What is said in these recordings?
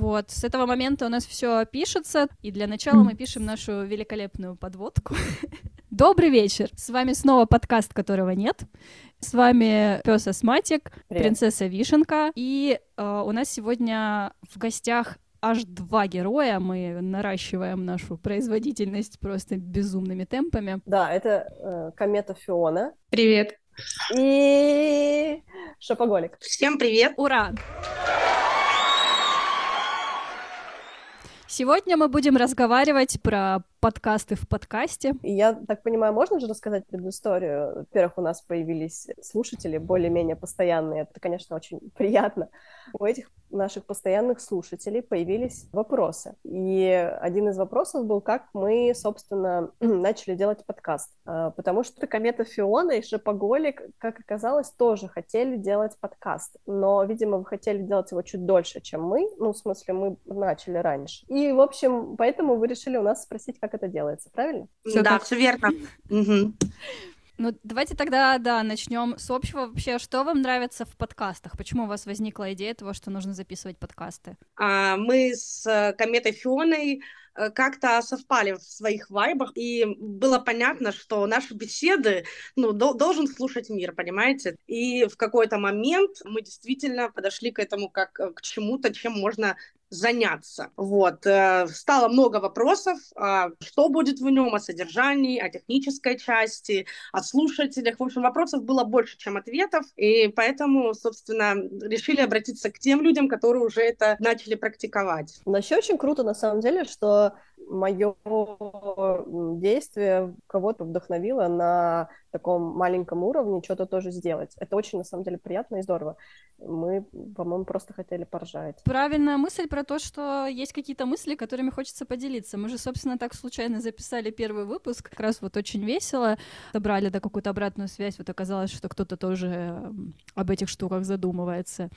Вот, с этого момента у нас все пишется, и для начала мы пишем нашу великолепную подводку. Добрый вечер! С вами снова подкаст, которого нет. С вами Пес Астматик, принцесса Вишенка, и э, у нас сегодня в гостях аж два героя. Мы наращиваем нашу производительность просто безумными темпами. Да, это э, комета Фиона. Привет. И Шопоголик. Всем привет. Ура! Сегодня мы будем разговаривать про подкасты в подкасте. И я так понимаю, можно же рассказать предысторию? Во-первых, у нас появились слушатели более-менее постоянные. Это, конечно, очень приятно. У этих наших постоянных слушателей появились вопросы. И один из вопросов был, как мы, собственно, начали делать подкаст. А, потому что комета Фиона и Шипоголик, как оказалось, тоже хотели делать подкаст. Но, видимо, вы хотели делать его чуть дольше, чем мы. Ну, в смысле, мы начали раньше. И, в общем, поэтому вы решили у нас спросить, как это делается, правильно? Всё да, все верно. Ну, давайте тогда, да, начнем с общего. Вообще, что вам нравится в подкастах? Почему у вас возникла идея того, что нужно записывать подкасты? А, мы с э, Кометой Фионой э, как-то совпали в своих вайбах, и было понятно, что наши беседы, ну, до, должен слушать мир, понимаете? И в какой-то момент мы действительно подошли к этому как э, к чему-то, чем можно заняться. Вот. Э, стало много вопросов, а, что будет в нем, о содержании, о технической части, о слушателях. В общем, вопросов было больше, чем ответов, и поэтому, собственно, решили обратиться к тем людям, которые уже это начали практиковать. Но еще очень круто, на самом деле, что мое действие кого-то вдохновило на таком маленьком уровне что-то тоже сделать. Это очень, на самом деле, приятно и здорово. Мы, по-моему, просто хотели поржать. Правильная мысль про то, что есть какие-то мысли, которыми хочется поделиться. Мы же, собственно, так случайно записали первый выпуск. Как раз вот очень весело. Собрали да, какую-то обратную связь. Вот оказалось, что кто-то тоже об этих штуках задумывается.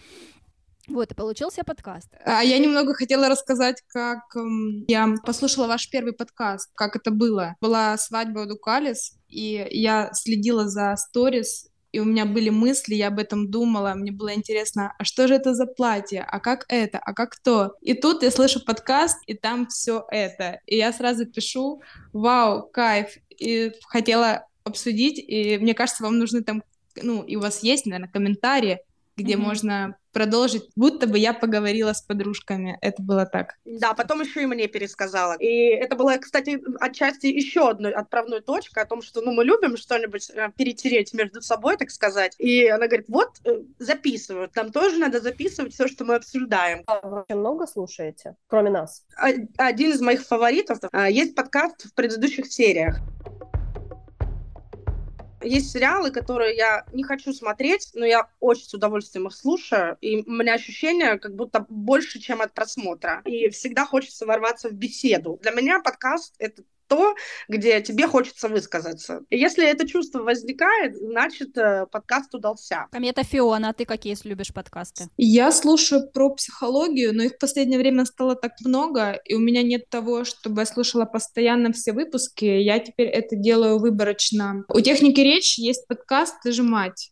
Вот, и получился подкаст. А я немного хотела рассказать, как эм, я послушала ваш первый подкаст, как это было. Была свадьба у Дукалис, и я следила за сторис, и у меня были мысли, я об этом думала, мне было интересно, а что же это за платье, а как это, а как то. И тут я слышу подкаст, и там все это. И я сразу пишу, вау, кайф, и хотела обсудить, и мне кажется, вам нужны там, ну, и у вас есть, наверное, комментарии, где mm-hmm. можно продолжить, будто бы я поговорила с подружками. Это было так. Да, потом еще и мне пересказала. И это было, кстати, отчасти еще одной отправной точкой о том, что ну, мы любим что-нибудь э, перетереть между собой, так сказать. И она говорит, вот, э, записывают. Нам тоже надо записывать все, что мы обсуждаем. А вы много слушаете, кроме нас? Один из моих фаворитов. А, есть подкаст в предыдущих сериях. Есть сериалы, которые я не хочу смотреть, но я очень с удовольствием их слушаю, и у меня ощущение как будто больше, чем от просмотра. И всегда хочется ворваться в беседу. Для меня подкаст — это то, где тебе хочется высказаться. И если это чувство возникает, значит, э, подкаст удался. Комета Фиона, а ты какие любишь подкасты? Я слушаю про психологию, но их в последнее время стало так много, и у меня нет того, чтобы я слушала постоянно все выпуски. Я теперь это делаю выборочно. У техники речь есть подкаст «Ты же мать».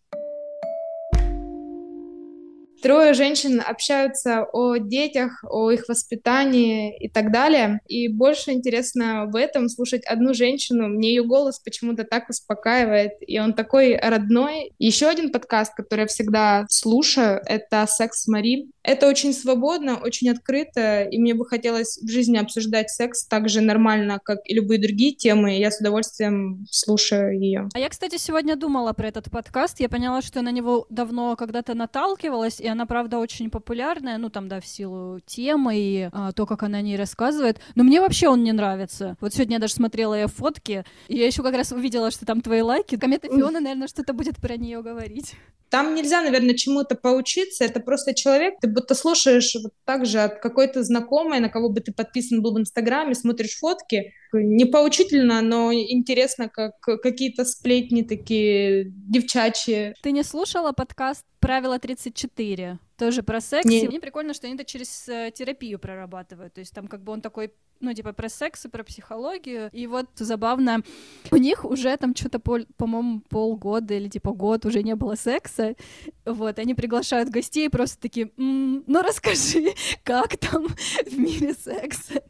Трое женщин общаются о детях, о их воспитании и так далее. И больше интересно в этом слушать одну женщину. Мне ее голос почему-то так успокаивает, и он такой родной. Еще один подкаст, который я всегда слушаю, это «Секс с Мари». Это очень свободно, очень открыто, и мне бы хотелось в жизни обсуждать секс так же нормально, как и любые другие темы, я с удовольствием слушаю ее. А я, кстати, сегодня думала про этот подкаст, я поняла, что я на него давно когда-то наталкивалась, и она, правда, очень популярная, ну, там, да, в силу темы и а, то, как она о ней рассказывает. Но мне вообще он не нравится. Вот сегодня я даже смотрела ее фотки, и я еще как раз увидела, что там твои лайки. Комета Фиона, наверное, что-то будет про нее говорить. Там нельзя, наверное, чему-то поучиться. Это просто человек, ты будто слушаешь вот так же от какой-то знакомой, на кого бы ты подписан был в Инстаграме, смотришь фотки. Не поучительно, но интересно, как какие-то сплетни такие девчачьи. Ты не слушала подкаст «Правило 34»? тоже про секс. Не... И мне прикольно, что они это через э, терапию прорабатывают. То есть там как бы он такой ну, типа, про секс и про психологию. И вот забавно, у них уже там что-то, по-моему, полгода или, типа, год уже не было секса. Вот, они приглашают гостей просто такие, м-м, ну, расскажи, как там в мире секса.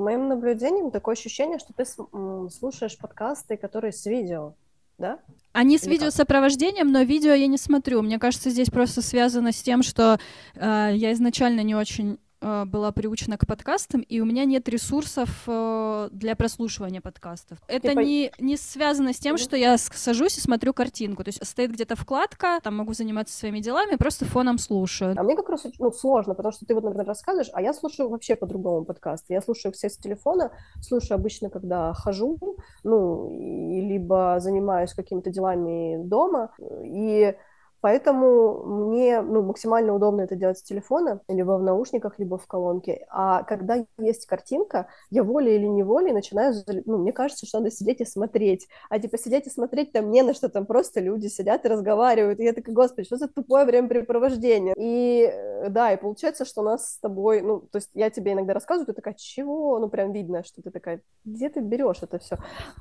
По моим наблюдениям, такое ощущение, что ты слушаешь подкасты, которые с видео, да? Они с видеосопровождением, но видео я не смотрю. Мне кажется, здесь просто связано с тем, что э, я изначально не очень была приучена к подкастам, и у меня нет ресурсов э, для прослушивания подкастов. Это не, не связано с тем, что я сажусь и смотрю картинку. То есть стоит где-то вкладка, там могу заниматься своими делами, просто фоном слушаю. А мне как раз ну, сложно, потому что ты вот, например, рассказываешь, а я слушаю вообще по-другому подкаст. Я слушаю все с телефона, слушаю обычно, когда хожу, ну, и, либо занимаюсь какими-то делами дома, и Поэтому мне ну, максимально удобно это делать с телефона, либо в наушниках, либо в колонке. А когда есть картинка, я волей или неволей начинаю, ну, мне кажется, что надо сидеть и смотреть. А типа сидеть и смотреть там не на что, там просто люди сидят и разговаривают. И я такая, господи, что за тупое времяпрепровождение? И э, да, и получается, что у нас с тобой, ну, то есть я тебе иногда рассказываю, ты такая, чего? Ну, прям видно, что ты такая, где ты берешь это все?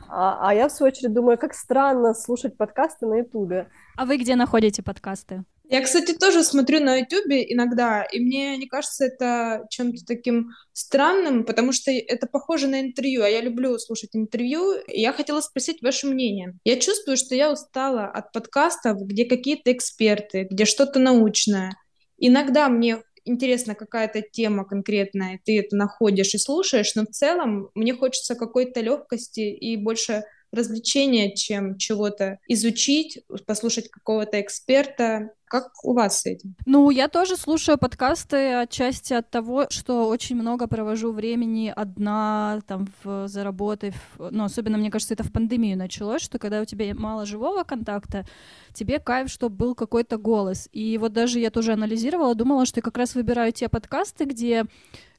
А, а я, в свою очередь, думаю, как странно слушать подкасты на Ютубе. А вы где находите подкасты? Я, кстати, тоже смотрю на Ютубе иногда, и мне не кажется это чем-то таким странным, потому что это похоже на интервью, а я люблю слушать интервью, и я хотела спросить ваше мнение. Я чувствую, что я устала от подкастов, где какие-то эксперты, где что-то научное. Иногда мне интересна какая-то тема конкретная, ты это находишь и слушаешь, но в целом мне хочется какой-то легкости и больше развлечение, чем чего-то изучить, послушать какого-то эксперта. Как у вас с этим? Ну, я тоже слушаю подкасты отчасти от того, что очень много провожу времени одна, там, в, за работой. В, ну, особенно, мне кажется, это в пандемию началось, что когда у тебя мало живого контакта, тебе кайф, чтобы был какой-то голос. И вот даже я тоже анализировала, думала, что я как раз выбираю те подкасты, где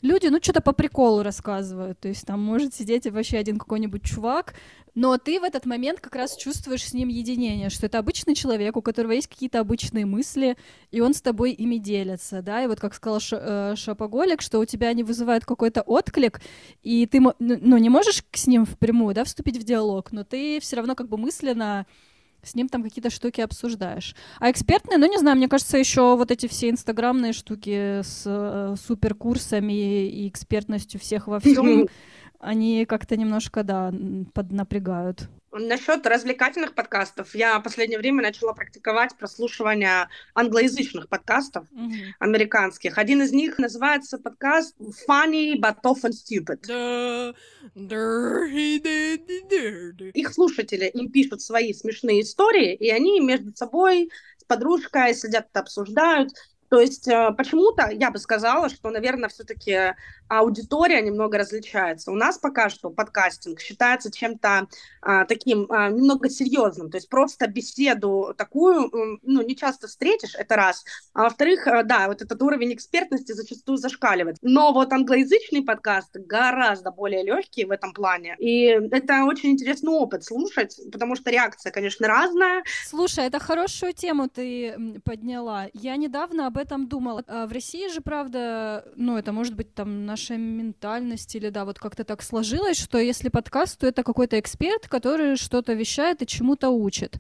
люди, ну, что-то по приколу рассказывают. То есть там может сидеть вообще один какой-нибудь чувак, но ты в этот момент как раз чувствуешь с ним единение, что это обычный человек, у которого есть какие-то обычные мысли, и он с тобой ими делится, да, и вот как сказал Ш, э, Шапоголик, что у тебя они вызывают какой-то отклик, и ты, ну, не можешь с ним впрямую, да, вступить в диалог, но ты все равно как бы мысленно с ним там какие-то штуки обсуждаешь. А экспертные, ну не знаю, мне кажется, еще вот эти все инстаграмные штуки с э, суперкурсами и экспертностью всех во всем, они как-то немножко, да, поднапрягают. Насчет развлекательных подкастов, я в последнее время начала практиковать прослушивание англоязычных подкастов mm-hmm. американских. Один из них называется подкаст Funny but often stupid. Их слушатели им пишут свои смешные истории, и они между собой с подружкой сидят, обсуждают. То есть э, почему-то я бы сказала, что, наверное, все-таки аудитория немного различается. У нас пока что подкастинг считается чем-то а, таким а, немного серьезным, то есть просто беседу такую, ну, не часто встретишь, это раз. А во-вторых, э, да, вот этот уровень экспертности зачастую зашкаливает. Но вот англоязычный подкаст гораздо более легкий в этом плане, и это очень интересный опыт слушать, потому что реакция, конечно, разная. Слушай, это хорошую тему ты подняла. Я недавно об этом думала. А в России же, правда, ну, это может быть там нашей ментальности или, да, вот как-то так сложилось, что если подкаст, то это какой-то эксперт, который что-то вещает и чему-то учит.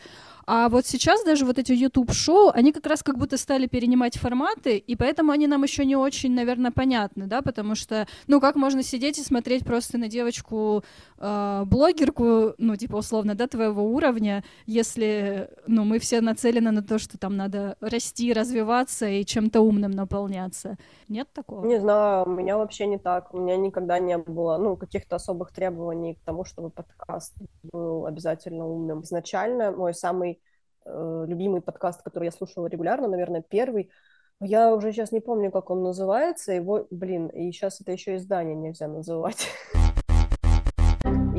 А вот сейчас даже вот эти YouTube-шоу, они как раз как будто стали перенимать форматы, и поэтому они нам еще не очень, наверное, понятны, да, потому что, ну, как можно сидеть и смотреть просто на девочку э, блогерку, ну, типа, условно, да, твоего уровня, если, ну, мы все нацелены на то, что там надо расти, развиваться и чем-то умным наполняться. Нет такого? Не знаю, у меня вообще не так. У меня никогда не было, ну, каких-то особых требований к тому, чтобы подкаст был обязательно умным. Изначально мой самый э, любимый подкаст, который я слушала регулярно, наверное, первый. Я уже сейчас не помню, как он называется. Его, блин, и сейчас это еще издание нельзя называть.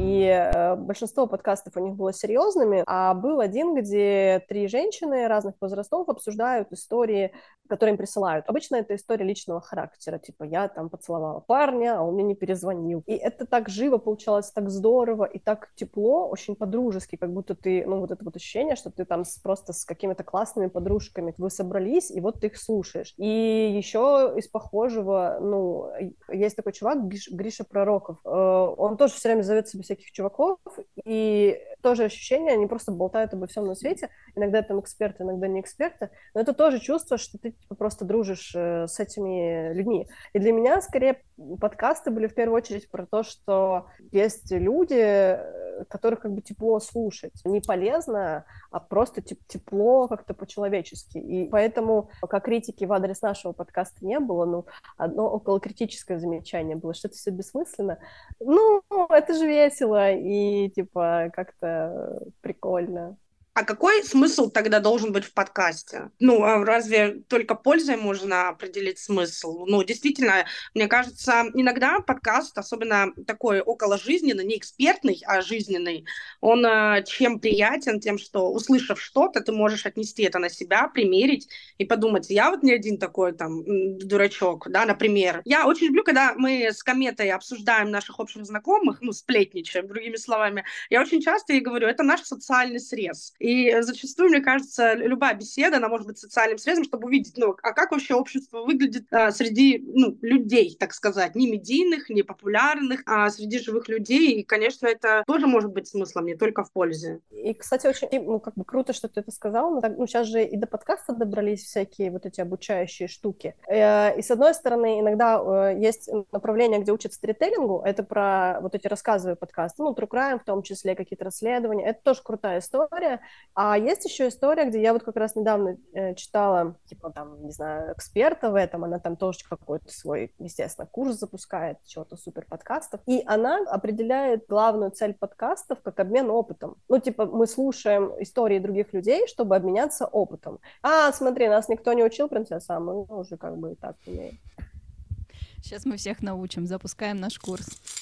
И э, большинство подкастов у них было серьезными, а был один, где три женщины разных возрастов обсуждают истории которые им присылают. Обычно это история личного характера, типа я там поцеловала парня, а он мне не перезвонил. И это так живо получалось, так здорово и так тепло, очень по-дружески, как будто ты, ну вот это вот ощущение, что ты там с, просто с какими-то классными подружками, вы собрались, и вот ты их слушаешь. И еще из похожего, ну, есть такой чувак, Гриша Пророков, э, он тоже все время зовет себе всяких чуваков, и тоже ощущение, они просто болтают обо всем на свете, иногда там эксперты, иногда не эксперты, но это тоже чувство, что ты типа, просто дружишь э, с этими людьми. И для меня, скорее, подкасты были в первую очередь про то, что есть люди, э, которых как бы тепло слушать. Не полезно, а просто тепло как-то по-человечески. И поэтому, пока критики в адрес нашего подкаста не было, ну, одно около критическое замечание было, что это все бессмысленно. Ну, это же весело и, типа, как-то прикольно. А какой смысл тогда должен быть в подкасте? Ну, а разве только пользой можно определить смысл? Ну, действительно, мне кажется, иногда подкаст, особенно такой около жизненный, не экспертный, а жизненный, он э, чем приятен, тем, что, услышав что-то, ты можешь отнести это на себя, примерить и подумать, я вот не один такой там дурачок, да, например. Я очень люблю, когда мы с Кометой обсуждаем наших общих знакомых, ну, сплетничаем, другими словами. Я очень часто ей говорю, это наш социальный срез. И зачастую, мне кажется, любая беседа, она может быть социальным средством, чтобы увидеть, ну, а как вообще общество выглядит а, среди, ну, людей, так сказать, не медийных, не популярных, а среди живых людей. И, конечно, это тоже может быть смыслом, не только в пользе. И, кстати, очень, ну, как бы круто, что ты это сказал. Но так, ну, сейчас же и до подкаста добрались всякие вот эти обучающие штуки. Э, и, с одной стороны, иногда э, есть направление, где учат сторителлингу, это про вот эти рассказывые подкасты, ну, True Crime в том числе, какие-то расследования. Это тоже крутая история. А есть еще история, где я вот как раз недавно э, читала, типа там, не знаю, эксперта в этом, она там тоже какой-то свой, естественно, курс запускает, чего-то супер подкастов, и она определяет главную цель подкастов как обмен опытом. Ну, типа, мы слушаем истории других людей, чтобы обменяться опытом. А, смотри, нас никто не учил, принцесса, а мы уже как бы и так умеем. Сейчас мы всех научим, запускаем наш курс.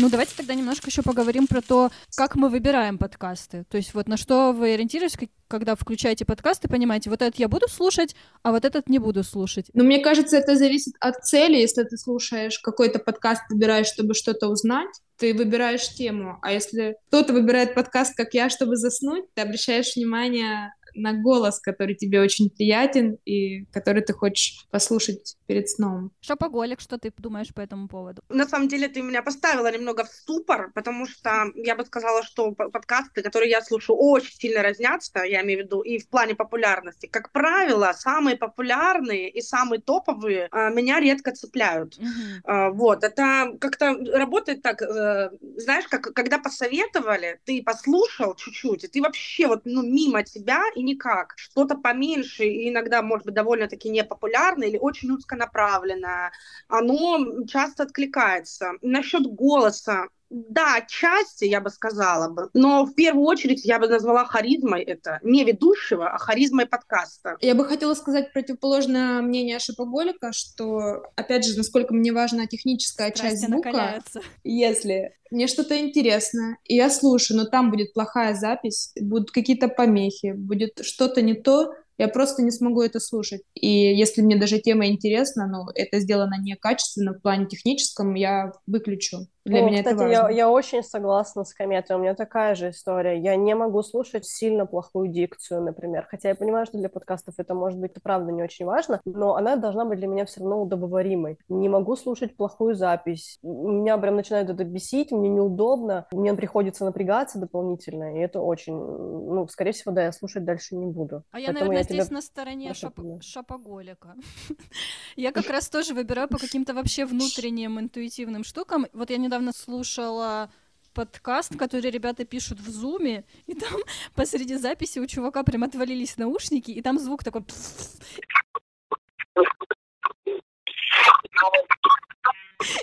Ну, давайте тогда немножко еще поговорим про то, как мы выбираем подкасты. То есть вот на что вы ориентируетесь, когда включаете подкасты, понимаете, вот этот я буду слушать, а вот этот не буду слушать. Ну, мне кажется, это зависит от цели. Если ты слушаешь какой-то подкаст, выбираешь, чтобы что-то узнать, ты выбираешь тему. А если кто-то выбирает подкаст, как я, чтобы заснуть, ты обращаешь внимание на голос, который тебе очень приятен и который ты хочешь послушать перед сном. Шопоголик, что ты думаешь по этому поводу? На самом деле ты меня поставила немного в ступор, потому что я бы сказала, что подкасты, которые я слушаю, очень сильно разнятся, я имею в виду, и в плане популярности. Как правило, самые популярные и самые топовые а, меня редко цепляют. Uh-huh. А, вот, это как-то работает так, а, знаешь, как когда посоветовали, ты послушал чуть-чуть, и ты вообще вот, ну, мимо тебя и никак. Что-то поменьше, и иногда, может быть, довольно-таки непопулярное или очень узконаправленное, оно часто откликается. Насчет голоса да, отчасти, я бы сказала бы. Но в первую очередь я бы назвала харизмой это. Не ведущего, а харизмой подкаста. Я бы хотела сказать противоположное мнение Шапоголика, что, опять же, насколько мне важна техническая Страсти часть звука. Накаляются. Если мне что-то интересно, и я слушаю, но там будет плохая запись, будут какие-то помехи, будет что-то не то, я просто не смогу это слушать. И если мне даже тема интересна, но это сделано некачественно в плане техническом, я выключу. Для О, меня кстати, это важно. Я, я очень согласна с Кометой. У меня такая же история. Я не могу слушать сильно плохую дикцию, например. Хотя я понимаю, что для подкастов это может быть, правда, не очень важно, но она должна быть для меня все равно удобоваримой. Не могу слушать плохую запись. Меня прям начинает это бесить, мне неудобно, мне приходится напрягаться дополнительно, и это очень, ну, скорее всего, да, я слушать дальше не буду. А я, наверное, я здесь на стороне шоп... шопоголика. Я как раз тоже выбираю по каким-то вообще внутренним интуитивным штукам. Вот я недавно недавно слушала подкаст, который ребята пишут в зуме, и там посреди записи у чувака прям отвалились наушники, и там звук такой...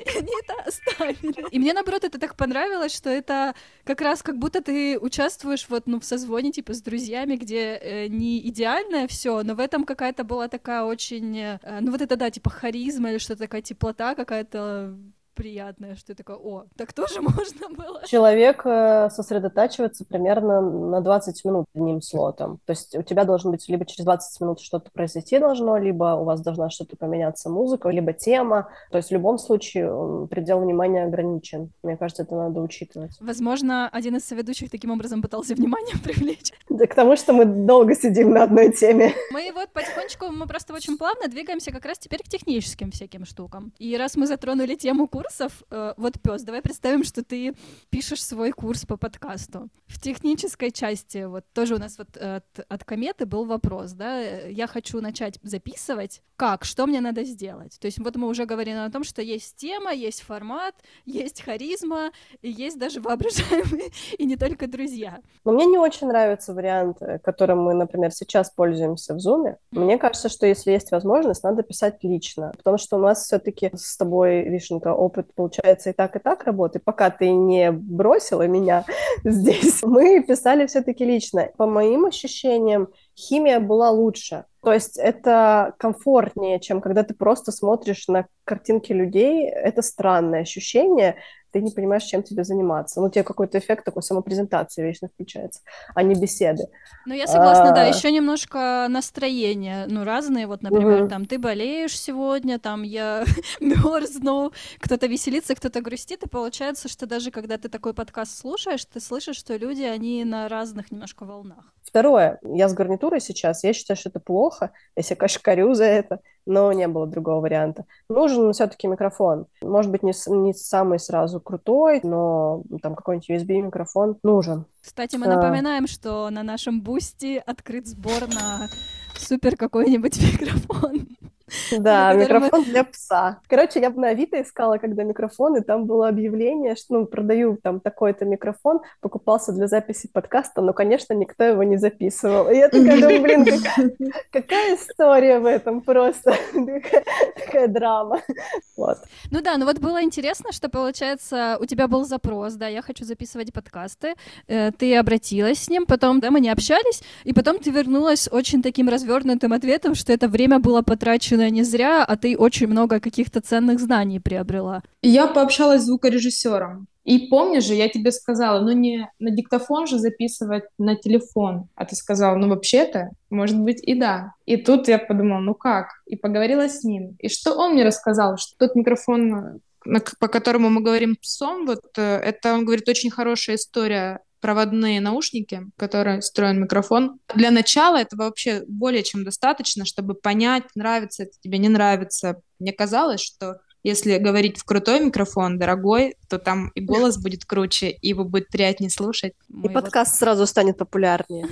И они это оставили. И мне, наоборот, это так понравилось, что это как раз как будто ты участвуешь вот, ну, в созвоне, типа, с друзьями, где э, не идеальное все, но в этом какая-то была такая очень, э, ну, вот это, да, типа, харизма или что-то такая теплота какая-то приятное, что ты такой, о, так тоже можно было. Человек э, сосредотачивается примерно на 20 минут одним слотом. То есть у тебя должен быть либо через 20 минут что-то произойти должно, либо у вас должна что-то поменяться музыка, либо тема. То есть в любом случае предел внимания ограничен. Мне кажется, это надо учитывать. Возможно, один из соведущих таким образом пытался внимание привлечь. Да к тому, что мы долго сидим на одной теме. Мы вот потихонечку, мы просто очень плавно двигаемся как раз теперь к техническим всяким штукам. И раз мы затронули тему курса, курсов. Э, вот, пес, давай представим, что ты пишешь свой курс по подкасту. В технической части, вот тоже у нас вот от, от кометы был вопрос, да, я хочу начать записывать, как, что мне надо сделать? То есть вот мы уже говорили о том, что есть тема, есть формат, есть харизма, и есть даже воображаемые, и не только друзья. Но мне не очень нравится вариант, э, которым мы, например, сейчас пользуемся в Zoom. Mm. Мне кажется, что если есть возможность, надо писать лично, потому что у нас все-таки с тобой, Вишенка, опыт, получается, и так, и так работает. Пока ты не бросила меня здесь, мы писали все-таки лично. По моим ощущениям, химия была лучше. То есть это комфортнее, чем когда ты просто смотришь на картинки людей. Это странное ощущение ты не понимаешь, чем тебе заниматься. Ну, у тебя какой-то эффект такой самопрезентации вечно включается, а не беседы. Ну, я согласна, а... да, еще немножко настроение, ну, разные, вот, например, угу. там, ты болеешь сегодня, там, я мерзну, кто-то веселится, кто-то грустит, и получается, что даже когда ты такой подкаст слушаешь, ты слышишь, что люди, они на разных немножко волнах. Второе, я с гарнитурой сейчас, я считаю, что это плохо, я себя кашкарю за это, но не было другого варианта. Нужен все-таки микрофон. Может быть, не, не самый сразу крутой, но там какой-нибудь USB-микрофон нужен. Кстати, мы а... напоминаем, что на нашем бусте открыт сбор на супер какой-нибудь микрофон. Да, микрофон для пса. Короче, я на Авито искала, когда микрофон, и там было объявление, что, ну, продаю там такой-то микрофон, покупался для записи подкаста, но, конечно, никто его не записывал. И я такая думаю, блин, какая, какая история в этом просто, такая драма. Вот. Ну да, ну вот было интересно, что, получается, у тебя был запрос, да, я хочу записывать подкасты, э, ты обратилась с ним, потом, да, мы не общались, и потом ты вернулась очень таким развернутым ответом, что это время было потрачено законченная не зря, а ты очень много каких-то ценных знаний приобрела. Я пообщалась с звукорежиссером. И помнишь же, я тебе сказала, ну не на диктофон же записывать на телефон. А ты сказала, ну вообще-то, может быть и да. И тут я подумала, ну как? И поговорила с ним. И что он мне рассказал? Что тот микрофон, по которому мы говорим псом, вот э, это, он говорит, очень хорошая история проводные наушники, которые встроен микрофон. Для начала этого вообще более чем достаточно, чтобы понять, нравится это тебе, не нравится. Мне казалось, что если говорить в крутой микрофон, дорогой, то там и голос будет круче, и его будет приятнее слушать. И подкаст вот... сразу станет популярнее.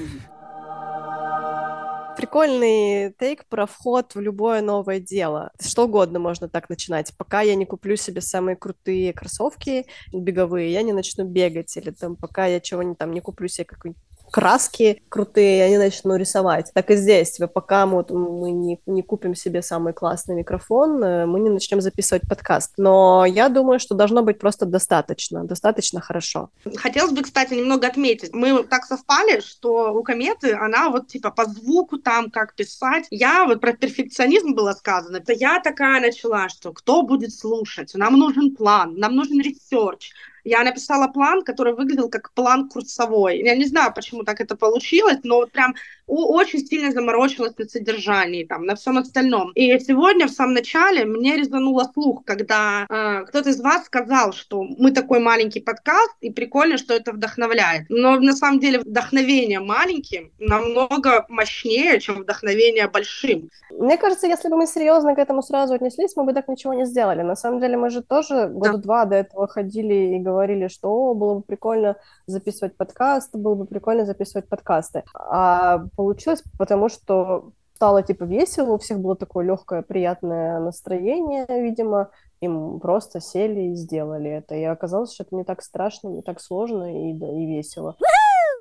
Прикольный тейк про вход в любое новое дело. Что угодно можно так начинать. Пока я не куплю себе самые крутые кроссовки беговые, я не начну бегать. Или там пока я чего-нибудь там не куплю себе какой-нибудь краски крутые, и они начнут рисовать. Так и здесь, типа, пока мы, мы не, не купим себе самый классный микрофон, э, мы не начнем записывать подкаст. Но я думаю, что должно быть просто достаточно, достаточно хорошо. Хотелось бы, кстати, немного отметить. Мы так совпали, что у Кометы она вот, типа, по звуку там, как писать. Я вот про перфекционизм было сказано. Это я такая начала, что кто будет слушать? Нам нужен план, нам нужен research, я написала план, который выглядел как план курсовой. Я не знаю, почему так это получилось, но вот прям очень сильно заморочилась на содержании, там, на всем остальном. И сегодня, в самом начале, мне резануло слух, когда э, кто-то из вас сказал, что мы такой маленький подкаст, и прикольно, что это вдохновляет. Но на самом деле вдохновение маленьким намного мощнее, чем вдохновение большим. Мне кажется, если бы мы серьезно к этому сразу отнеслись, мы бы так ничего не сделали. На самом деле мы же тоже года да. два до этого ходили и говорили, что было бы прикольно записывать подкасты, было бы прикольно записывать подкасты. А получилось, потому что стало типа весело, у всех было такое легкое, приятное настроение, видимо, им просто сели и сделали это. И оказалось, что это не так страшно, не так сложно и, да, и весело.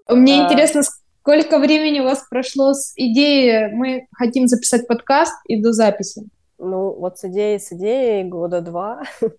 Мне а... интересно, сколько времени у вас прошло с идеей, мы хотим записать подкаст и до записи? Ну, вот с идеей, с идеей года два.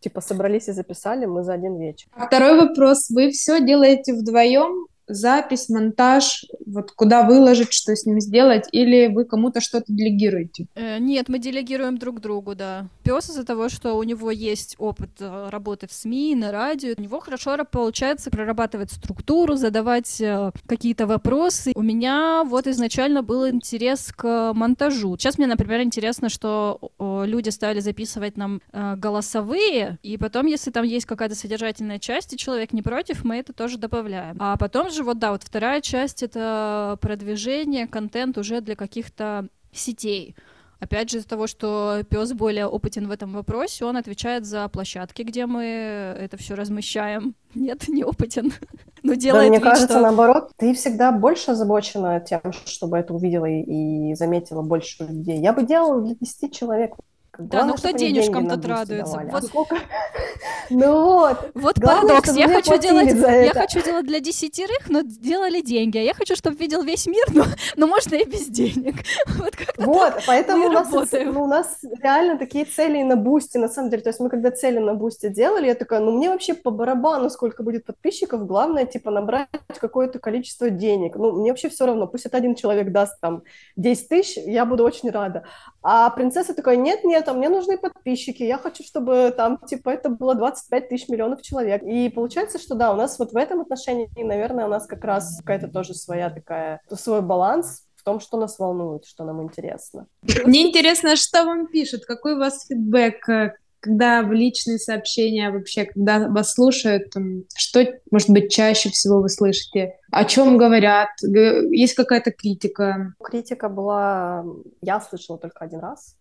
типа собрались и записали мы за один вечер. А второй вопрос. Вы все делаете вдвоем запись, монтаж, вот куда выложить, что с ним сделать, или вы кому-то что-то делегируете? Э, нет, мы делегируем друг другу, да. Пес из-за того, что у него есть опыт э, работы в СМИ, на радио, у него хорошо получается прорабатывать структуру, задавать э, какие-то вопросы. У меня вот изначально был интерес к монтажу. Сейчас мне, например, интересно, что люди стали записывать нам голосовые, и потом, если там есть какая-то содержательная часть, и человек не против, мы это тоже добавляем. А потом же вот, да, вот вторая часть — это продвижение, контент уже для каких-то сетей. Опять же, из-за того, что пес более опытен в этом вопросе, он отвечает за площадки, где мы это все размещаем. Нет, не опытен. Но делает да, мне вид, кажется, что... наоборот, ты всегда больше озабочена тем, чтобы это увидела и заметила больше людей. Я бы делала для 10 человек да, ну кто денежкам тут радуется? Вот. А сколько... ну вот. Вот парадокс. Я хочу, делать, я хочу делать для десятерых, но делали деньги. А я хочу, чтобы видел весь мир, но, но можно и без денег. Вот, вот поэтому у нас, ну, у нас реально такие цели на бусте, на самом деле. То есть мы когда цели на бусте делали, я такая, ну мне вообще по барабану, сколько будет подписчиков, главное, типа, набрать какое-то количество денег. Ну, мне вообще все равно, пусть это один человек даст там 10 тысяч, я буду очень рада. А принцесса такая, нет-нет, а мне нужны подписчики, я хочу, чтобы там, типа, это было 25 тысяч миллионов человек. И получается, что да, у нас вот в этом отношении, наверное, у нас как раз какая-то тоже своя такая, свой баланс, в том, что нас волнует, что нам интересно. Мне интересно, что вам пишут, какой у вас фидбэк, э, когда в личные сообщения вообще, когда вас слушают, что, может быть, чаще всего вы слышите? О чем говорят? Есть какая-то критика? Критика была, я слышала только один раз,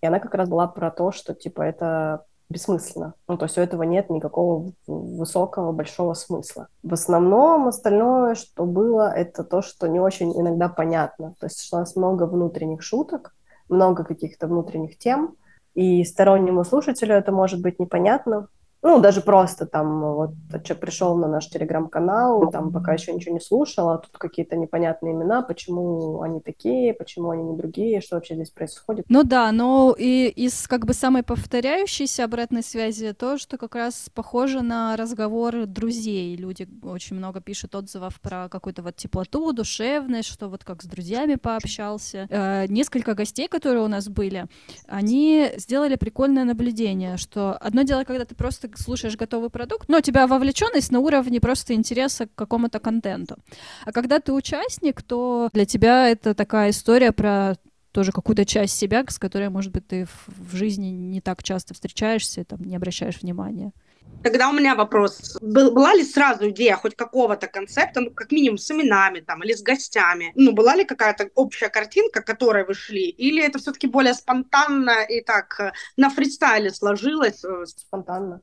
и она как раз была про то, что, типа, это бессмысленно. Ну, то есть у этого нет никакого высокого, большого смысла. В основном остальное, что было, это то, что не очень иногда понятно. То есть у нас много внутренних шуток, много каких-то внутренних тем, и стороннему слушателю это может быть непонятно, ну, даже просто там вот человек пришел на наш телеграм-канал, там пока еще ничего не слушал, а тут какие-то непонятные имена, почему они такие, почему они не другие, что вообще здесь происходит. Ну да, но и из как бы самой повторяющейся обратной связи то, что как раз похоже на разговоры друзей. Люди очень много пишут отзывов про какую-то вот теплоту, душевность, что вот как с друзьями пообщался. Э, несколько гостей, которые у нас были, они сделали прикольное наблюдение, что одно дело, когда ты просто слушаешь готовый продукт, но у тебя вовлеченность на уровне просто интереса к какому-то контенту. А когда ты участник, то для тебя это такая история про тоже какую-то часть себя, с которой, может быть, ты в жизни не так часто встречаешься, там, не обращаешь внимания. Тогда у меня вопрос. Был, была ли сразу идея хоть какого-то концепта, ну, как минимум с именами там, или с гостями? Ну, была ли какая-то общая картинка, к которой вы шли? Или это все-таки более спонтанно и так э, на фристайле сложилось? Спонтанно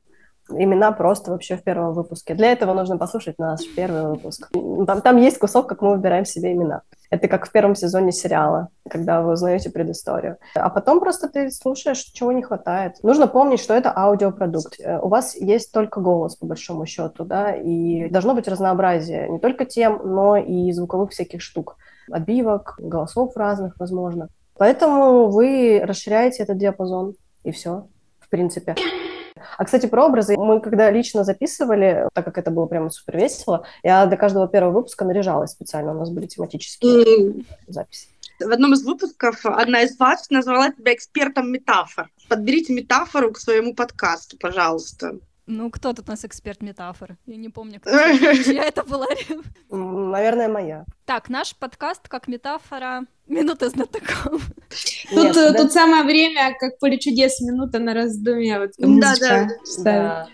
имена просто вообще в первом выпуске. Для этого нужно послушать наш первый выпуск. Там, там есть кусок, как мы выбираем себе имена. Это как в первом сезоне сериала, когда вы узнаете предысторию. А потом просто ты слушаешь, чего не хватает. Нужно помнить, что это аудиопродукт. Э, у вас есть только голос, по большому счету, да, и должно быть разнообразие не только тем, но и звуковых всяких штук. Отбивок, голосов разных, возможно. Поэтому вы расширяете этот диапазон, и все, в принципе. А, кстати, про образы. Мы когда лично записывали, так как это было прямо супер весело, я до каждого первого выпуска наряжалась специально. У нас были тематические записи. В одном из выпусков одна из вас назвала тебя экспертом метафор. Подберите метафору к своему подкасту, пожалуйста. Ну, кто тут у нас эксперт метафор? Я не помню, кто чья это была. Наверное, моя. Так, наш подкаст как метафора минута знатоков. Тут, Нет, тут самое время, как поле чудес, минута на раздумье. Вот, да, да.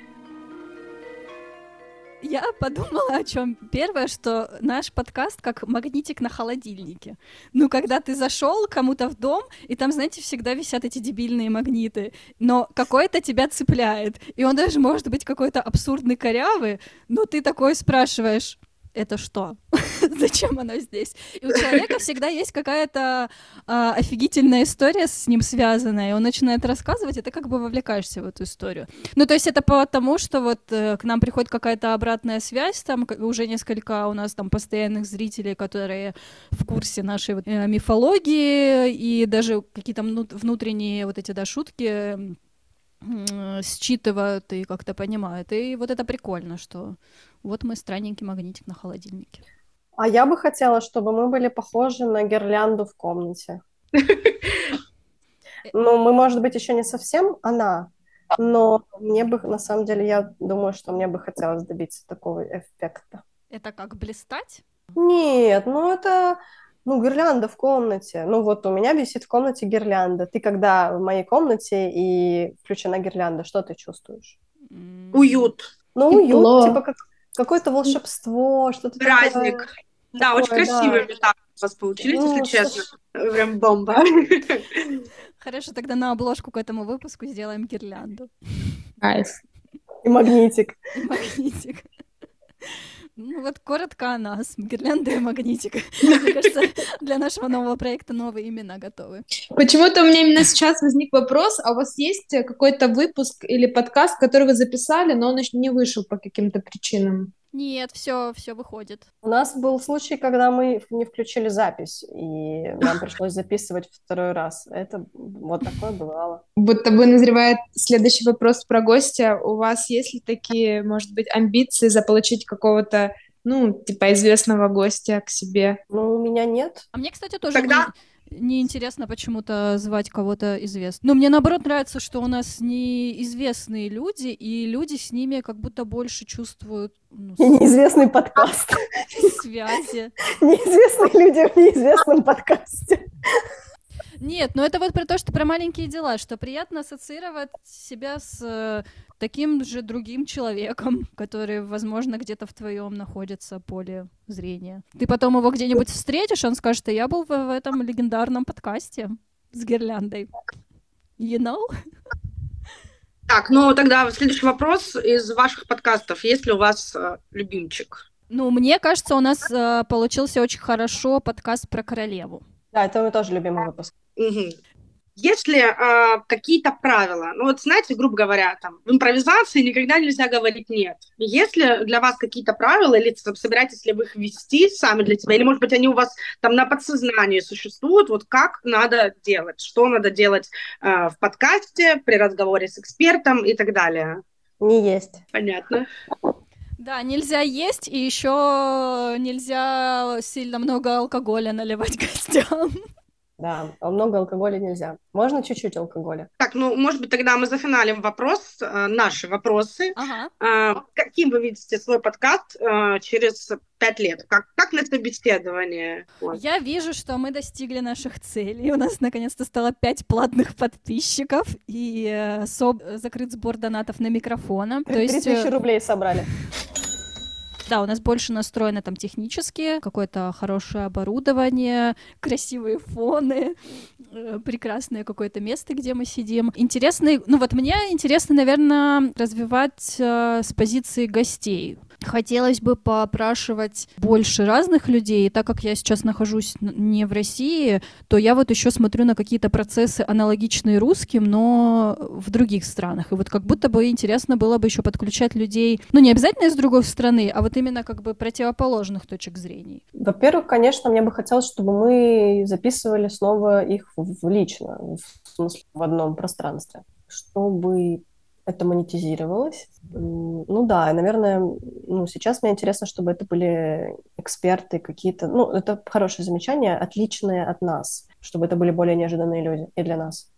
Я подумала о чем. Первое, что наш подкаст как магнитик на холодильнике. Ну, когда ты зашел кому-то в дом, и там, знаете, всегда висят эти дебильные магниты, но какой-то тебя цепляет. И он даже может быть какой-то абсурдный корявый, но ты такой спрашиваешь, это что? Зачем оно здесь? И у человека всегда есть какая-то а, офигительная история с ним связанная, и он начинает рассказывать, и ты как бы вовлекаешься в эту историю. Ну, то есть это потому, что вот э, к нам приходит какая-то обратная связь, там уже несколько у нас там постоянных зрителей, которые в курсе нашей э, мифологии, и даже какие-то внутренние вот эти, да, шутки считывают и как-то понимают. И вот это прикольно, что вот мы странненький магнитик на холодильнике. А я бы хотела, чтобы мы были похожи на гирлянду в комнате. Ну, мы, может быть, еще не совсем она, но мне бы, на самом деле, я думаю, что мне бы хотелось добиться такого эффекта. Это как блистать? Нет, ну это, ну, гирлянда в комнате. Ну, вот у меня висит в комнате гирлянда. Ты когда в моей комнате и включена гирлянда, что ты чувствуешь? Уют. Ну, уют, типа как какое-то волшебство, что-то Праздник. Такое, да, такое, очень красивые да. метафоры у вас получились, ну, если честно. Прям бомба. Хорошо, тогда на обложку к этому выпуску сделаем гирлянду. Кайф. И магнитик. И магнитик. Ну вот коротко о нас. Гирлянда и магнитик. Мне кажется, для нашего нового проекта новые имена готовы. Почему-то у меня именно сейчас возник вопрос, а у вас есть какой-то выпуск или подкаст, который вы записали, но он еще не вышел по каким-то причинам? Нет, все, все выходит. У нас был случай, когда мы не включили запись, и нам пришлось записывать второй раз. Это вот такое бывало. Будто бы назревает следующий вопрос про гостя. У вас есть ли такие, может быть, амбиции заполучить какого-то ну, типа известного гостя к себе? Ну, у меня нет. А мне, кстати, тоже Тогда неинтересно почему-то звать кого-то известного. Но мне наоборот нравится, что у нас неизвестные люди, и люди с ними как будто больше чувствуют... Ну, неизвестный подкаст. Связи. Неизвестные люди в неизвестном подкасте. Нет, но это вот про то, что про маленькие дела, что приятно ассоциировать себя с э, таким же другим человеком, который, возможно, где-то в твоем находится поле зрения. Ты потом его где-нибудь встретишь, он скажет, я был в, в этом легендарном подкасте с гирляндой. You know? Так, ну тогда следующий вопрос из ваших подкастов. Есть ли у вас э, любимчик? Ну, мне кажется, у нас э, получился очень хорошо подкаст про королеву. Да, это мы тоже любимый выпуск. Угу. Есть ли э, какие-то правила? Ну вот знаете, грубо говоря, там в импровизации никогда нельзя говорить нет. Есть ли для вас какие-то правила, или собираетесь ли вы их вести сами для себя, или может быть они у вас там на подсознании существуют? Вот как надо делать, что надо делать э, в подкасте, при разговоре с экспертом и так далее? Не есть. Понятно. Да, нельзя есть, и еще нельзя сильно много алкоголя наливать гостям. Да, а много алкоголя нельзя. Можно чуть-чуть алкоголя. Так, ну, может быть, тогда мы зафиналим вопрос, э, наши вопросы. Ага. Э, каким вы видите свой подкаст э, через пять лет? Как, как на собеседование? Вот. Я вижу, что мы достигли наших целей. У нас наконец-то стало пять платных подписчиков и э, соб... закрыт сбор донатов на микрофона. 3000 э, рублей собрали. Да, у нас больше настроено там технически, какое-то хорошее оборудование, красивые фоны, э, прекрасное какое-то место, где мы сидим. Интересный, ну вот мне интересно, наверное, развивать э, с позиции гостей. Хотелось бы попрашивать больше разных людей, и так как я сейчас нахожусь не в России, то я вот еще смотрю на какие-то процессы аналогичные русским, но в других странах. И вот как будто бы интересно было бы еще подключать людей, ну не обязательно из другой страны, а вот именно как бы противоположных точек зрения. Во-первых, конечно, мне бы хотелось, чтобы мы записывали снова их в лично, в смысле в одном пространстве, чтобы это монетизировалось. Ну да, наверное, ну, сейчас мне интересно, чтобы это были эксперты какие-то, ну, это хорошее замечание, отличные от нас, чтобы это были более неожиданные люди и для нас.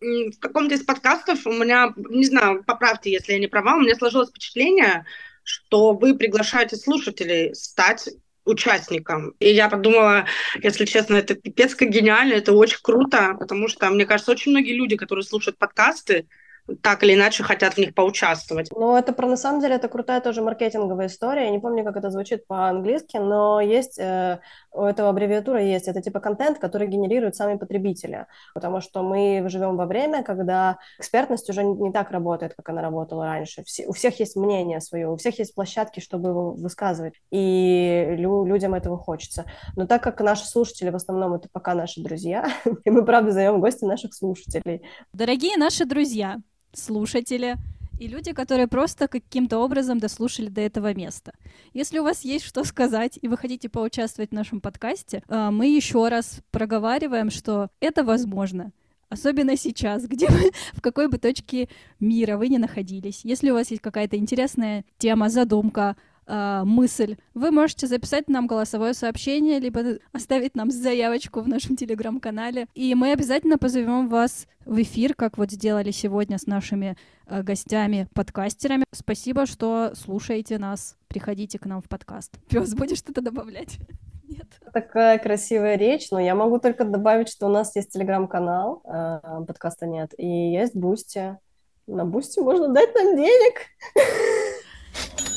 В каком-то из подкастов у меня, не знаю, поправьте, если я не права, у меня сложилось впечатление, что вы приглашаете слушателей стать участником. И я подумала, если честно, это пипец как гениально, это очень круто, потому что, мне кажется, очень многие люди, которые слушают подкасты, так или иначе хотят в них поучаствовать. Ну, это про, на самом деле, это крутая тоже маркетинговая история. Я не помню, как это звучит по-английски, но есть, э, у этого аббревиатура есть. Это типа контент, который генерируют сами потребители. Потому что мы живем во время, когда экспертность уже не, не так работает, как она работала раньше. Все, у всех есть мнение свое, у всех есть площадки, чтобы его высказывать. И лю, людям этого хочется. Но так как наши слушатели в основном это пока наши друзья, и мы, правда, зовем гости наших слушателей. Дорогие наши друзья, слушатели и люди, которые просто каким-то образом дослушали до этого места. Если у вас есть что сказать, и вы хотите поучаствовать в нашем подкасте, а, мы еще раз проговариваем, что это возможно. Особенно сейчас, где вы, в какой бы точке мира вы ни находились. Если у вас есть какая-то интересная тема, задумка, э, мысль, вы можете записать нам голосовое сообщение, либо оставить нам заявочку в нашем телеграм-канале, и мы обязательно позовем вас в эфир, как вот сделали сегодня с нашими э, гостями-подкастерами. Спасибо, что слушаете нас. Приходите к нам в подкаст. Пес, будешь что-то добавлять? Нет. Такая красивая речь, но я могу только добавить, что у нас есть телеграм-канал, э, подкаста нет, и есть Бусти. На Бусти можно дать нам денег.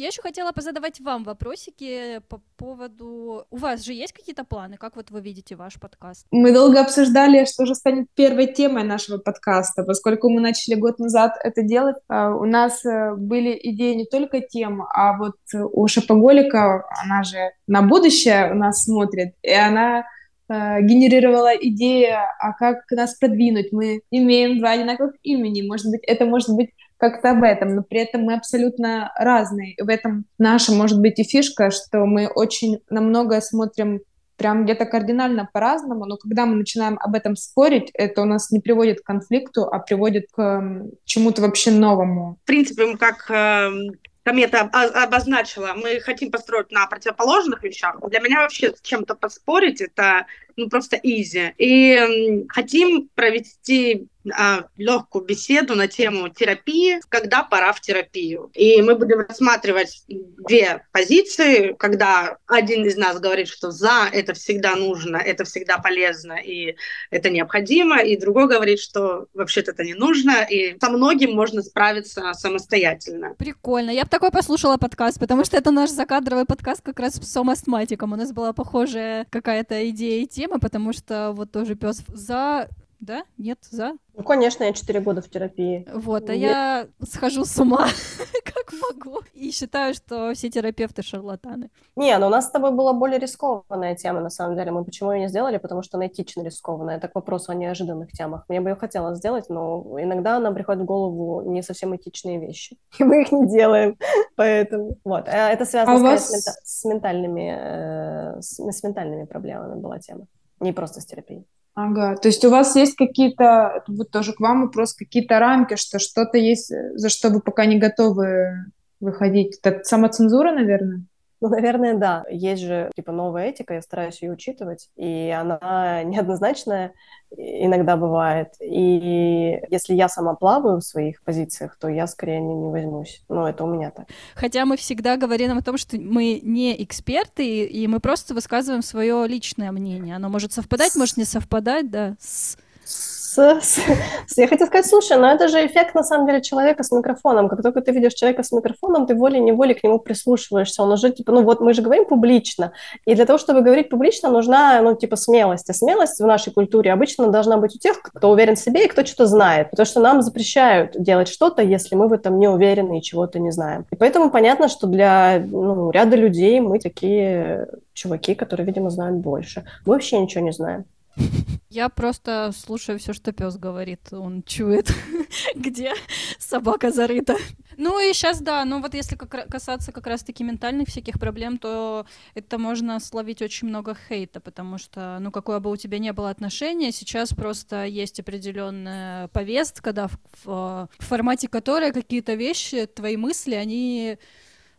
Я еще хотела позадавать вам вопросики по поводу... У вас же есть какие-то планы? Как вот вы видите ваш подкаст? Мы долго обсуждали, что же станет первой темой нашего подкаста, поскольку мы начали год назад это делать. А, у нас э, были идеи не только тем, а вот у Шапоголика, она же на будущее у нас смотрит, и она э, генерировала идея, а как нас продвинуть. Мы имеем два одинаковых имени. Может быть, это может быть как-то об этом, но при этом мы абсолютно разные. В этом наша, может быть, и фишка, что мы очень на многое смотрим прям где-то кардинально по-разному, но когда мы начинаем об этом спорить, это у нас не приводит к конфликту, а приводит к чему-то вообще новому. В принципе, мы как э, комета обозначила, мы хотим построить на противоположных вещах. Для меня вообще с чем-то поспорить это ну просто изи. И хотим провести а, легкую беседу на тему терапии, когда пора в терапию. И мы будем рассматривать две позиции, когда один из нас говорит, что за это всегда нужно, это всегда полезно и это необходимо, и другой говорит, что вообще-то это не нужно, и со многим можно справиться самостоятельно. Прикольно. Я бы такой послушала подкаст, потому что это наш закадровый подкаст как раз с астматиком. У нас была похожая какая-то идея и тема, потому что вот тоже пес за да? Нет? За? Ну, конечно, я 4 года в терапии. Вот, а я, я схожу с ума, как могу, и считаю, что все терапевты шарлатаны. Не, но у нас с тобой была более рискованная тема, на самом деле. Мы почему ее не сделали? Потому что она этично рискованная. Это к вопросу о неожиданных темах. Мне бы ее хотелось сделать, но иногда нам приходит в голову не совсем этичные вещи. И мы их не делаем, поэтому... Вот, а это связано а с, мента... с ментальными... Э, с, с ментальными проблемами была тема. Не просто с терапией. Ага, то есть у вас есть какие-то, вот тоже к вам вопрос, какие-то рамки, что что-то есть, за что вы пока не готовы выходить? Это самоцензура, наверное? Ну, наверное, да. Есть же, типа, новая этика, я стараюсь ее учитывать, и она неоднозначная иногда бывает. И если я сама плаваю в своих позициях, то я скорее не, не возьмусь. Но это у меня так. Хотя мы всегда говорим о том, что мы не эксперты, и мы просто высказываем свое личное мнение. Оно может совпадать, может не совпадать, да, с с, с... Я хотела сказать, слушай, но это же эффект, на самом деле, человека с микрофоном. Как только ты видишь человека с микрофоном, ты волей-неволей к нему прислушиваешься. Он уже, типа, ну вот мы же говорим публично. И для того, чтобы говорить публично, нужна, ну, типа, смелость. А смелость в нашей культуре обычно должна быть у тех, кто уверен в себе и кто что-то знает. Потому что нам запрещают делать что-то, если мы в этом не уверены и чего-то не знаем. И поэтому понятно, что для ну, ряда людей мы такие чуваки, которые, видимо, знают больше. Мы вообще ничего не знаем. Я просто слушаю все, что пес говорит. Он чует, где собака зарыта. Ну и сейчас, да, ну вот если как, касаться как раз-таки ментальных всяких проблем, то это можно словить очень много хейта, потому что, ну, какое бы у тебя ни было отношение, сейчас просто есть определенная повестка, да, в, в, в формате которой какие-то вещи, твои мысли, они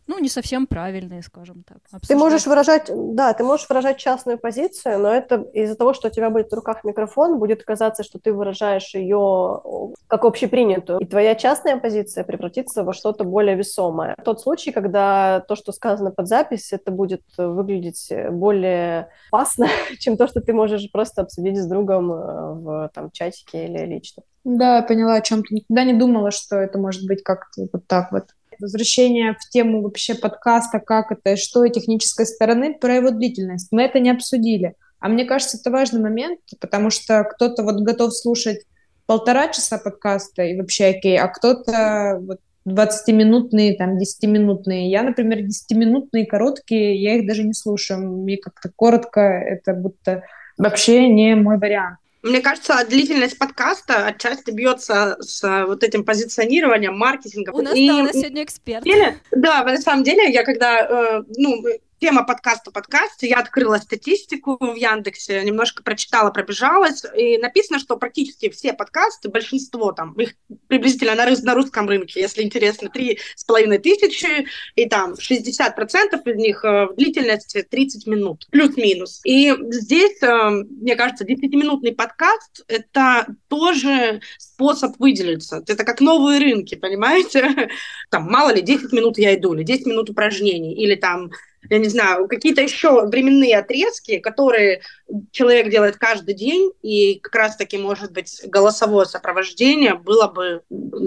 ну, не совсем правильные, скажем так. Обсуждать. Ты можешь выражать, да, ты можешь выражать частную позицию, но это из-за того, что у тебя будет в руках микрофон, будет казаться, что ты выражаешь ее как общепринятую, и твоя частная позиция превратится во что-то более весомое. Тот случай, когда то, что сказано под запись, это будет выглядеть более опасно, чем то, что ты можешь просто обсудить с другом э, в там, чатике или лично. Да, я поняла, о чем ты никогда не думала, что это может быть как-то вот так вот возвращение в тему вообще подкаста, как это, что и технической стороны, про его длительность. Мы это не обсудили. А мне кажется, это важный момент, потому что кто-то вот готов слушать полтора часа подкаста и вообще окей, а кто-то вот 20-минутные, там, 10-минутные. Я, например, 10-минутные, короткие, я их даже не слушаю. Мне как-то коротко, это будто вообще не мой вариант. Мне кажется, длительность подкаста отчасти бьется с э, вот этим позиционированием, маркетингом. У нас, и... сегодня эксперт. да, на самом деле, я когда, э, ну, тема подкаста подкасте. Я открыла статистику в Яндексе, немножко прочитала, пробежалась, и написано, что практически все подкасты, большинство там, их приблизительно на, на русском рынке, если интересно, три с половиной тысячи, и там 60% из них э, в длительности 30 минут, плюс-минус. И здесь, э, мне кажется, 10-минутный подкаст — это тоже способ выделиться. Это как новые рынки, понимаете? Там, мало ли, 10 минут я иду, или 10 минут упражнений, или там я не знаю, какие-то еще временные отрезки, которые человек делает каждый день, и как раз-таки, может быть, голосовое сопровождение было бы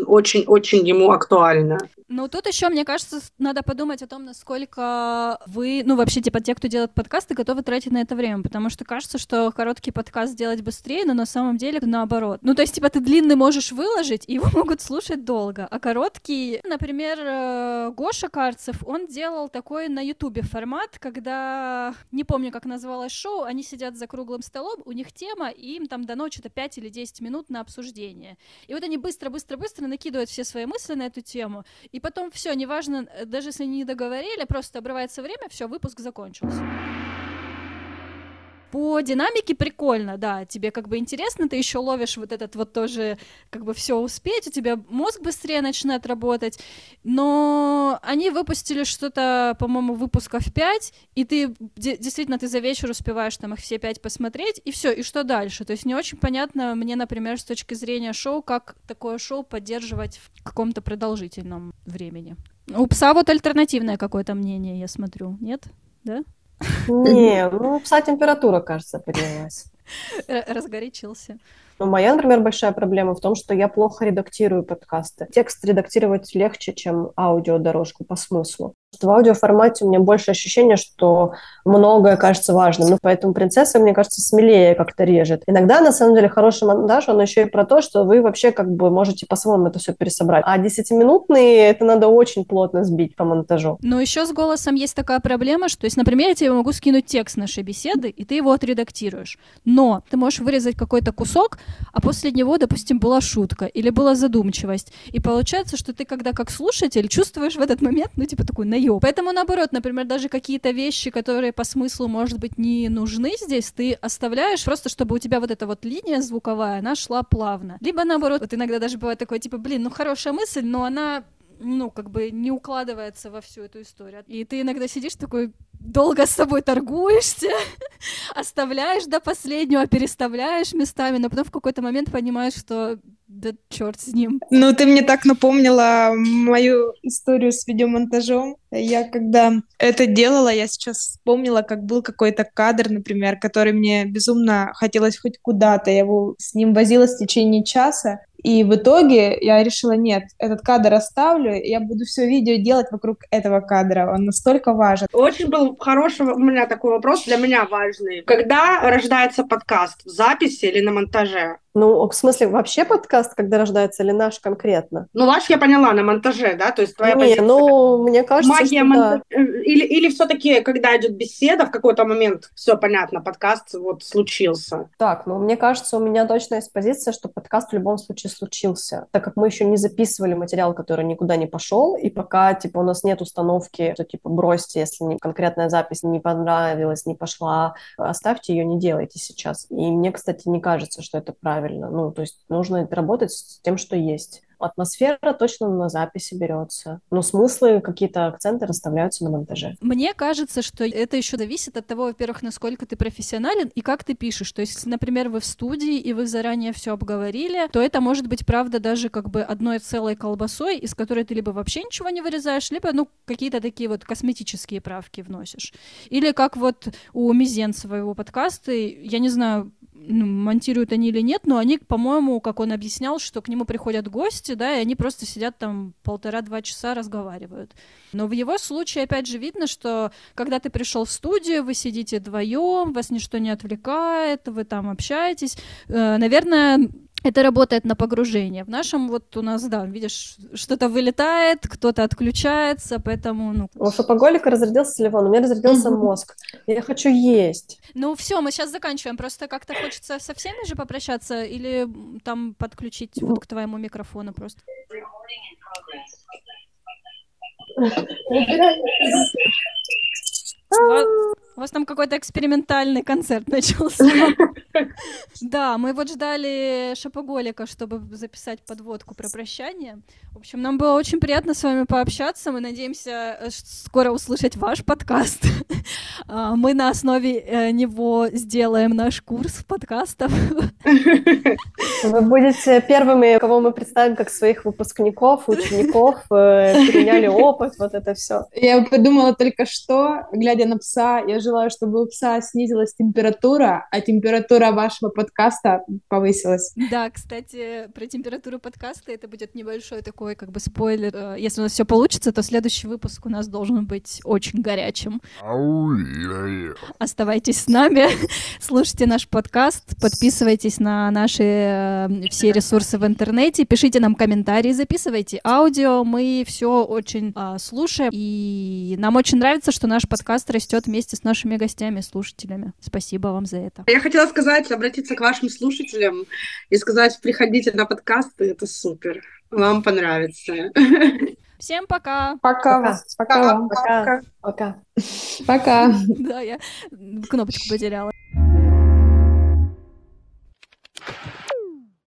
очень-очень ему актуально. Ну, тут еще, мне кажется, надо подумать о том, насколько вы, ну, вообще, типа, те, кто делает подкасты, готовы тратить на это время, потому что кажется, что короткий подкаст сделать быстрее, но на самом деле наоборот. Ну, то есть, типа, ты длинный можешь выложить, и его могут слушать долго, а короткий, например, э, Гоша Карцев, он делал такой на Ютубе формат, когда, не помню, как называлось шоу, они сидят за круглым столом, у них тема, и им там дано что-то 5 или 10 минут на обсуждение. И вот они быстро-быстро-быстро накидывают все свои мысли на эту тему, и потом все, неважно, э, даже если не договорили, просто обрывается время, все, выпуск закончился. По динамике прикольно, да, тебе как бы интересно, ты еще ловишь вот этот вот тоже, как бы все успеть, у тебя мозг быстрее начинает работать, но они выпустили что-то, по-моему, выпусков 5, и ты действительно ты за вечер успеваешь там их все пять посмотреть, и все, и что дальше? То есть не очень понятно мне, например, с точки зрения шоу, как такое шоу поддерживать в каком-то продолжительном времени. У пса вот альтернативное какое-то мнение, я смотрю, нет? Да? Не, ну, пса температура, кажется, поднялась. Разгорячился. Ну, моя, например, большая проблема в том, что я плохо редактирую подкасты. Текст редактировать легче, чем аудиодорожку по смыслу. В аудиоформате у меня больше ощущение, что многое кажется важным. Ну, поэтому принцесса, мне кажется, смелее как-то режет. Иногда, на самом деле, хороший монтаж, он еще и про то, что вы вообще как бы можете по-своему это все пересобрать. А десятиминутные, это надо очень плотно сбить по монтажу. Но еще с голосом есть такая проблема, что, есть, например, я тебе могу скинуть текст нашей беседы, и ты его отредактируешь. Но ты можешь вырезать какой-то кусок, а после него, допустим, была шутка или была задумчивость. И получается, что ты когда как слушатель чувствуешь в этот момент, ну, типа, такой наеб. Поэтому, наоборот, например, даже какие-то вещи, которые по смыслу, может быть, не нужны здесь, ты оставляешь просто, чтобы у тебя вот эта вот линия звуковая, она шла плавно. Либо, наоборот, вот иногда даже бывает такое, типа, блин, ну, хорошая мысль, но она ну, как бы не укладывается во всю эту историю. И ты иногда сидишь такой, долго с собой торгуешься, оставляешь до последнего, переставляешь местами, но потом в какой-то момент понимаешь, что да черт с ним. Ну, ты мне так напомнила мою историю с видеомонтажом. Я когда это делала, я сейчас вспомнила, как был какой-то кадр, например, который мне безумно хотелось хоть куда-то. Я его с ним возилась в течение часа, и в итоге я решила, нет, этот кадр оставлю, я буду все видео делать вокруг этого кадра, он настолько важен. Очень был хороший у меня такой вопрос, для меня важный. Когда рождается подкаст, в записи или на монтаже? Ну, в смысле, вообще подкаст, когда рождается, или наш конкретно? Ну, ваш я поняла, на монтаже, да? То есть твоя Не, позиция... ну, мне кажется, Магия что монтаж... да. Или, или все-таки, когда идет беседа, в какой-то момент все понятно, подкаст вот случился? Так, ну, мне кажется, у меня точно есть позиция, что подкаст в любом случае случился, так как мы еще не записывали материал, который никуда не пошел, и пока, типа, у нас нет установки, что, типа, бросьте, если не, конкретная запись не понравилась, не пошла, оставьте ее, не делайте сейчас. И мне, кстати, не кажется, что это правильно правильно. Ну, то есть нужно работать с тем, что есть. Атмосфера точно на записи берется, но смыслы, какие-то акценты расставляются на монтаже. Мне кажется, что это еще зависит от того, во-первых, насколько ты профессионален и как ты пишешь. То есть, например, вы в студии и вы заранее все обговорили, то это может быть, правда, даже как бы одной целой колбасой, из которой ты либо вообще ничего не вырезаешь, либо, ну, какие-то такие вот косметические правки вносишь. Или как вот у Мизенцева его подкасты, я не знаю, ну, монтируют они или нет, но они, по-моему, как он объяснял, что к нему приходят гости, да, и они просто сидят там полтора-два часа разговаривают. Но в его случае, опять же, видно, что когда ты пришел в студию, вы сидите вдвоем, вас ничто не отвлекает, вы там общаетесь. Э, наверное, это работает на погружение. В нашем вот у нас, да, видишь, что-то вылетает, кто-то отключается, поэтому, ну... У шопоголика разрядился телефон, у меня разрядился мозг. Я хочу есть. Ну все, мы сейчас заканчиваем. Просто как-то хочется со всеми же попрощаться или там подключить вот к твоему микрофону просто. У вас там какой-то экспериментальный концерт начался. Да, мы вот ждали Шапоголика, чтобы записать подводку про прощание. В общем, нам было очень приятно с вами пообщаться. Мы надеемся э, скоро услышать ваш подкаст. А, мы на основе э, него сделаем наш курс подкастов. Вы будете первыми, кого мы представим как своих выпускников, учеников, э, переняли опыт, вот это все. Я подумала только что, глядя на пса, я желаю, чтобы у пса снизилась температура, а температура вашего подкаста повысилась. Да, кстати, про температуру подкаста это будет небольшой такой как бы спойлер. Э, если у нас все получится, то следующий выпуск у нас должен быть очень горячим. Оставайтесь с нами, слушайте наш подкаст, подписывайтесь на наши э, все ресурсы в интернете, пишите нам комментарии, записывайте аудио, мы все очень а, слушаем, и нам очень нравится, что наш подкаст растет вместе с нашими гостями, слушателями. Спасибо вам за это. Я хотела сказать, обратиться к вашим слушателям и сказать, приходите на подкасты, это супер. Вам понравится. Всем пока. Пока. Пока. Пока. Пока. Пока. пока. Да, я кнопочку потеряла.